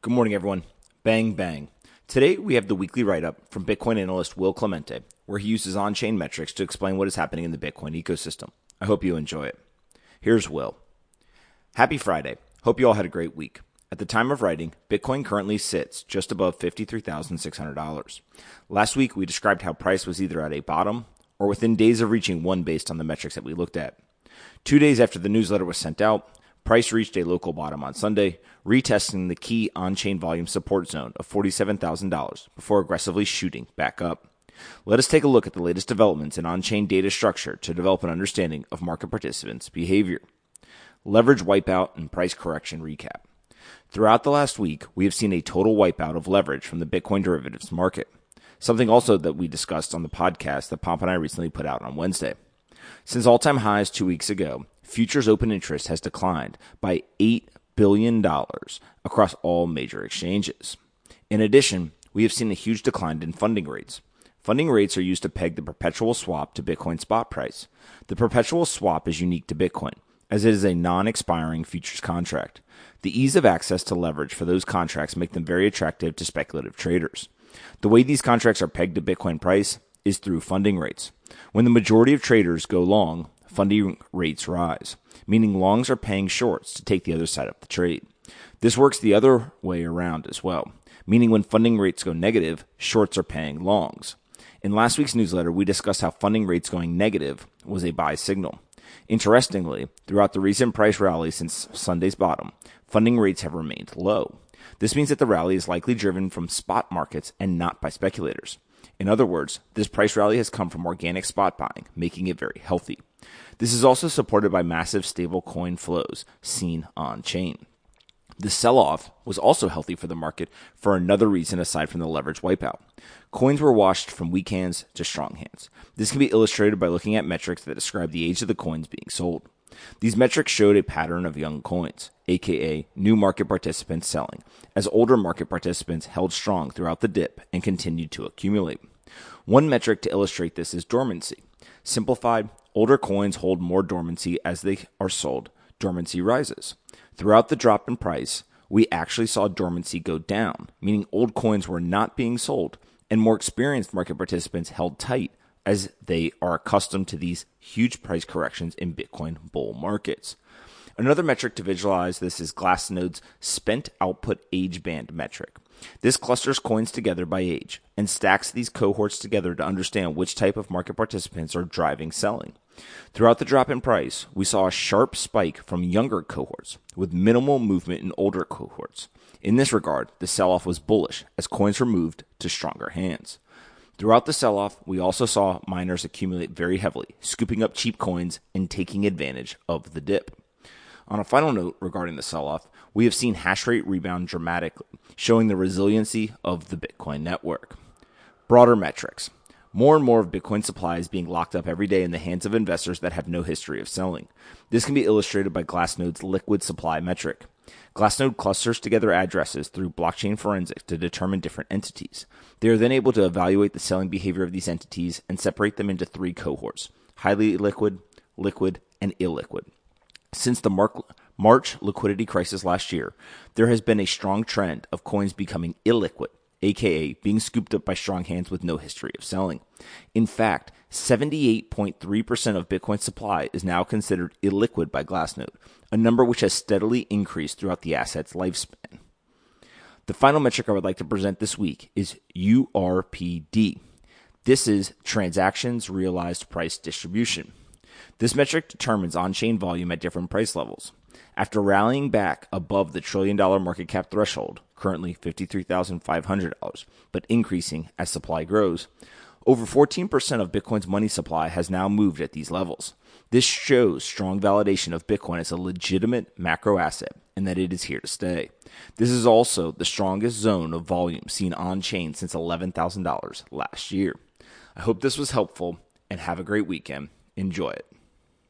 Good morning, everyone. Bang, bang. Today, we have the weekly write up from Bitcoin analyst Will Clemente, where he uses on chain metrics to explain what is happening in the Bitcoin ecosystem. I hope you enjoy it. Here's Will. Happy Friday. Hope you all had a great week. At the time of writing, Bitcoin currently sits just above $53,600. Last week, we described how price was either at a bottom or within days of reaching one based on the metrics that we looked at. Two days after the newsletter was sent out, Price reached a local bottom on Sunday, retesting the key on chain volume support zone of $47,000 before aggressively shooting back up. Let us take a look at the latest developments in on chain data structure to develop an understanding of market participants' behavior. Leverage wipeout and price correction recap. Throughout the last week, we have seen a total wipeout of leverage from the Bitcoin derivatives market, something also that we discussed on the podcast that Pomp and I recently put out on Wednesday. Since all time highs two weeks ago, futures open interest has declined by $8 billion across all major exchanges. In addition, we have seen a huge decline in funding rates. Funding rates are used to peg the perpetual swap to Bitcoin spot price. The perpetual swap is unique to Bitcoin, as it is a non expiring futures contract. The ease of access to leverage for those contracts make them very attractive to speculative traders. The way these contracts are pegged to Bitcoin price is through funding rates. When the majority of traders go long, funding rates rise, meaning longs are paying shorts to take the other side of the trade. This works the other way around as well, meaning when funding rates go negative, shorts are paying longs. In last week's newsletter, we discussed how funding rates going negative was a buy signal. Interestingly, throughout the recent price rally since Sunday's bottom, funding rates have remained low. This means that the rally is likely driven from spot markets and not by speculators. In other words, this price rally has come from organic spot buying, making it very healthy. This is also supported by massive stable coin flows seen on chain. The sell off was also healthy for the market for another reason aside from the leverage wipeout. Coins were washed from weak hands to strong hands. This can be illustrated by looking at metrics that describe the age of the coins being sold. These metrics showed a pattern of young coins, aka new market participants selling, as older market participants held strong throughout the dip and continued to accumulate. One metric to illustrate this is dormancy. Simplified, Older coins hold more dormancy as they are sold. Dormancy rises. Throughout the drop in price, we actually saw dormancy go down, meaning old coins were not being sold, and more experienced market participants held tight as they are accustomed to these huge price corrections in Bitcoin bull markets. Another metric to visualize this is Glassnode's spent output age band metric. This clusters coins together by age and stacks these cohorts together to understand which type of market participants are driving selling. Throughout the drop in price, we saw a sharp spike from younger cohorts with minimal movement in older cohorts. In this regard, the sell off was bullish as coins were moved to stronger hands. Throughout the sell off, we also saw miners accumulate very heavily, scooping up cheap coins and taking advantage of the dip. On a final note regarding the sell off, we have seen hash rate rebound dramatically, showing the resiliency of the Bitcoin network. Broader metrics. More and more of Bitcoin supply is being locked up every day in the hands of investors that have no history of selling. This can be illustrated by Glassnode's liquid supply metric. Glassnode clusters together addresses through blockchain forensics to determine different entities. They are then able to evaluate the selling behavior of these entities and separate them into three cohorts highly liquid, liquid, and illiquid. Since the March liquidity crisis last year, there has been a strong trend of coins becoming illiquid aka being scooped up by strong hands with no history of selling. In fact, 78.3% of Bitcoin supply is now considered illiquid by Glassnode, a number which has steadily increased throughout the asset's lifespan. The final metric I would like to present this week is URPD. This is transactions realized price distribution. This metric determines on chain volume at different price levels. After rallying back above the trillion dollar market cap threshold, currently $53,500, but increasing as supply grows, over 14% of Bitcoin's money supply has now moved at these levels. This shows strong validation of Bitcoin as a legitimate macro asset and that it is here to stay. This is also the strongest zone of volume seen on chain since $11,000 last year. I hope this was helpful and have a great weekend. Enjoy it.